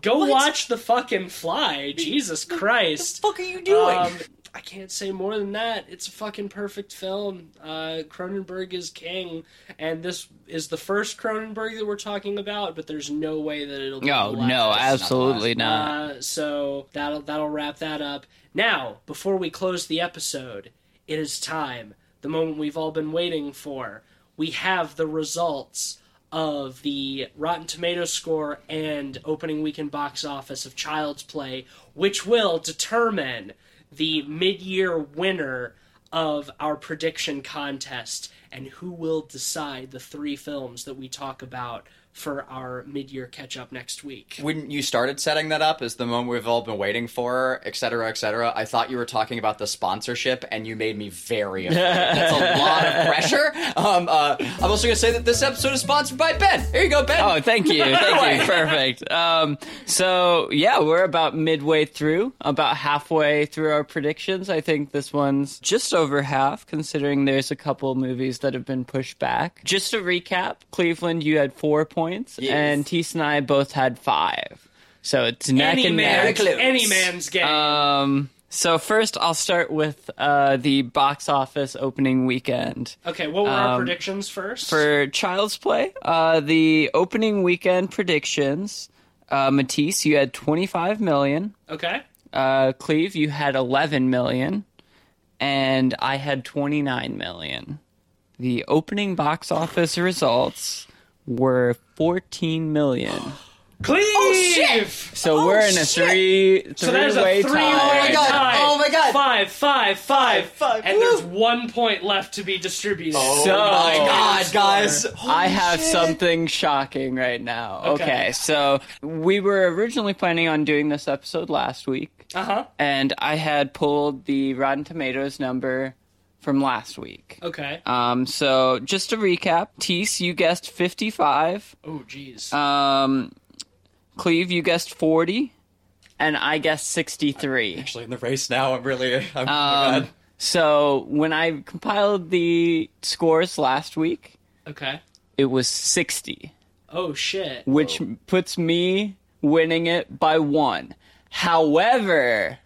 Go What? watch the fucking Fly. Jesus Christ. What the fuck are you doing? Um, I can't say more than that. It's a fucking perfect film. Uh, Cronenberg is king, and this is the first Cronenberg that we're talking about. But there's no way that it'll. Be No, the no, absolutely not. Uh, so that'll that'll wrap that up. Now, before we close the episode, it is time. The moment we've all been waiting for. We have the results of the Rotten Tomato score and opening weekend box office of Child's Play, which will determine the mid-year winner of our prediction contest and who will decide the three films that we talk about for our mid-year catch-up next week. when you started setting that up as the moment we've all been waiting for, et cetera, et cetera, I thought you were talking about the sponsorship, and you made me very afraid. That's a lot of pressure. Um, uh, I'm also going to say that this episode is sponsored by Ben. Here you go, Ben. Oh, thank you, thank you, perfect. Um, so yeah, we're about midway through, about halfway through our predictions. I think this one's just over half, considering there's a couple movies that have been pushed back. Just to recap, Cleveland, you had four points, Yes. and Tease and I both had five. So it's neck any and neck. any man's game. Um, so first, I'll start with uh, the box office opening weekend. okay, what were our um, predictions first? For Child's Play, uh, the opening weekend predictions, uh, Matisse, you had 25 million. okay, Uh, Cleve, you had 11 million. And I had 29 million. The opening box office results were 14 million. Cleve. So Oh, we're in a shit. three So there's a three-way three-way tie. my God. tie. Oh my God. Five, five, five, Five, and woo. there's one point left to be distributed. Oh So- my God, Score. guys! I have shit. something shocking right now. Okay. Okay. so we were originally planning on doing this episode last week, Uh huh. and I had pulled the Rotten Tomatoes number from last week. Okay. Um, so just to recap, Tease, you guessed 55. Oh, jeez. Um, Cleve, you guessed 40. And I guessed 63. Actually, in the race now, I'm really. I'm, oh my Um, God. so when I compiled the scores last week, okay. it was 60. Oh shit. which puts me winning it by one. However,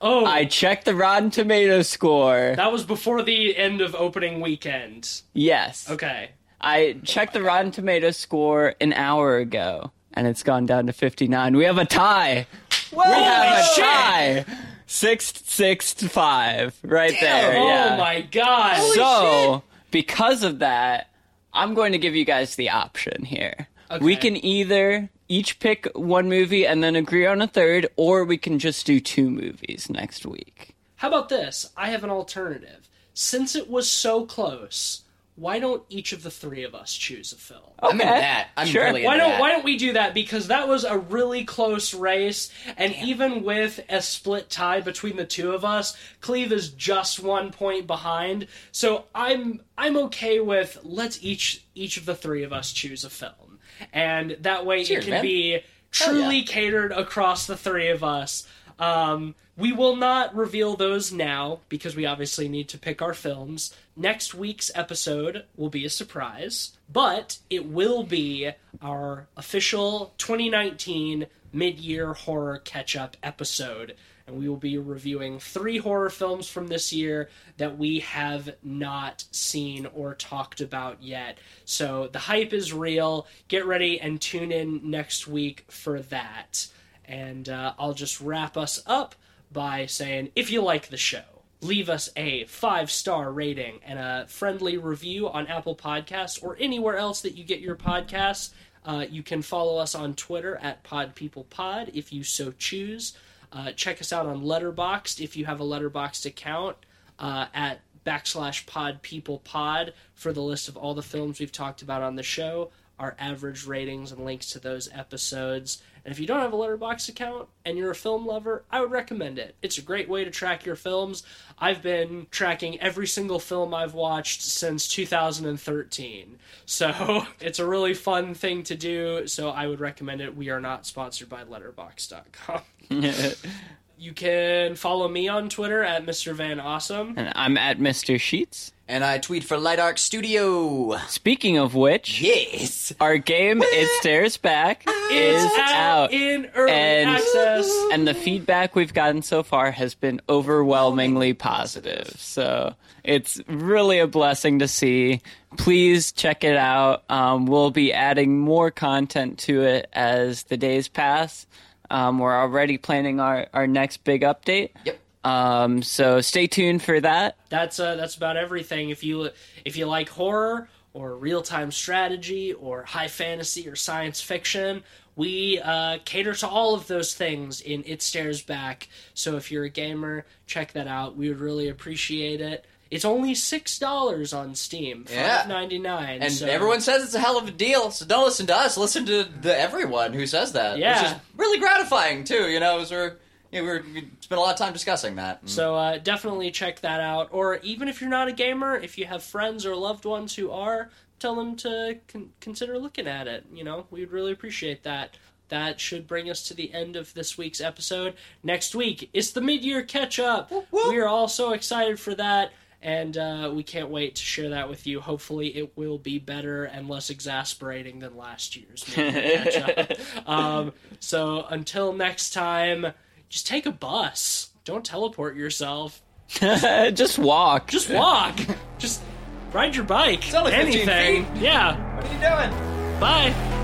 Oh, I checked the Rotten Tomato score. that was before the end of opening weekend. yes. Okay. I checked the Rotten Tomato score an hour ago, and it's gone down to 59. We have a tie. we have a shit. tie. Six, six to five. Right there. Oh yeah. my god. so, because of that, I'm going to give you guys the option here. We can either each pick one movie and then agree on a third, or we can just do two movies next week. How about this? I have an alternative. Since it was so close, why don't each of the three of us choose a film? I'm into that. I'm Sure. really Why into don't that. Why don't we do that? Because that was a really close race, and even with a split tie between the two of us, Cleve is just one point behind. So I'm I'm okay with let's each each of the three of us choose a film, and that way Cheers, it can man. be truly catered across the three of us. Um, we will not reveal those now because we obviously need to pick our films. Next week's episode will be a surprise, but it will be our official 2019 mid year horror catch up episode. And we will be reviewing three horror films from this year that we have not seen or talked about yet. So the hype is real. Get ready and tune in next week for that. And uh, I'll just wrap us up by saying if you like the show, leave us a five star rating and a friendly review on Apple Podcasts or anywhere else that you get your podcasts. Uh, you can follow us on Twitter at PodPeoplePod if you so choose. Uh, check us out on Letterboxd if you have a Letterboxd account uh, at backslash Pod People Pod for the list of all the films we've talked about on the show, our average ratings and links to those episodes. And if you don't have a Letterboxd account and you're a film lover, I would recommend it. It's a great way to track your films. I've been tracking every single film I've watched since 2013. So it's a really fun thing to do. So I would recommend it. We are not sponsored by Letterboxd.com. You can follow me on Twitter at Mr. Van Awesome. and I'm at Mr. Sheets. And I tweet for Light Arc Studio. Speaking of which, Yes. our game It Stares Back is It's out. in early And- access. and the feedback we've gotten so far has been overwhelmingly positive. So it's really a blessing to see. Please check it out. Um, we'll be adding more content to it as the days pass. Um, we're already planning our, our next big update. Yep. Um, so stay tuned for that. That's uh, that's about everything. If you if you like horror or real time strategy or high fantasy or science fiction, we uh, cater to all of those things in It Stares Back. So if you're a gamer, check that out. We would really appreciate it. It's only six dollars on Steam, Yeah. five ninety nine. And so, everyone says it's a hell of a deal, so don't listen to us. Listen to the everyone who says that. Yeah. Which is really gratifying, too, you know, as we're, you know, we're, we spent a lot of time discussing that. So uh, definitely check that out. Or even if you're not a gamer, if you have friends or loved ones who are, tell them to con- consider looking at it. You know, we'd really appreciate that. That should bring us to the end of this week's episode. Next week, it's the mid-year catch-up. We are all so excited for that, and uh, we can't wait to share that with you. Hopefully, it will be better and less exasperating than last year's. Um, so until next time, just take a bus. Don't teleport yourself. Just walk. Just walk. just ride your bike. only 15 Anything. Yeah. What are you doing? Bye.